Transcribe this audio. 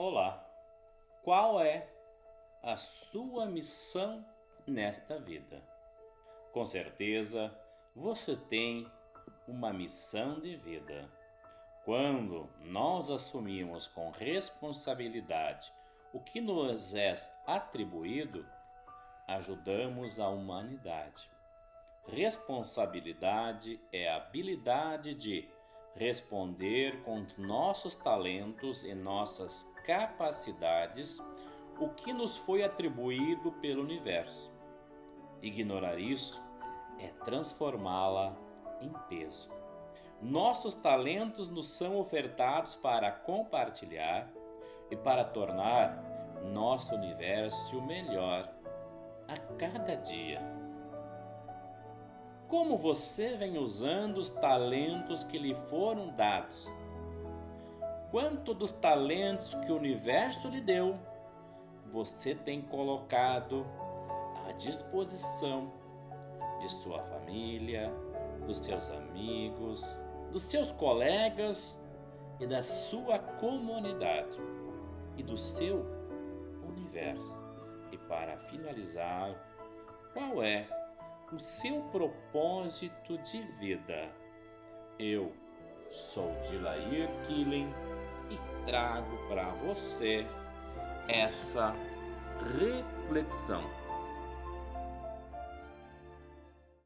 Olá, qual é a sua missão nesta vida? Com certeza você tem uma missão de vida. Quando nós assumimos com responsabilidade o que nos é atribuído, ajudamos a humanidade. Responsabilidade é a habilidade de responder com nossos talentos e nossas capacidades o que nos foi atribuído pelo universo. Ignorar isso é transformá-la em peso. Nossos talentos nos são ofertados para compartilhar e para tornar nosso universo melhor a cada dia. Como você vem usando os talentos que lhe foram dados? Quanto dos talentos que o universo lhe deu você tem colocado à disposição de sua família, dos seus amigos, dos seus colegas e da sua comunidade e do seu universo? E para finalizar, qual é o seu propósito de vida. Eu sou Dilair Killing e trago para você essa reflexão.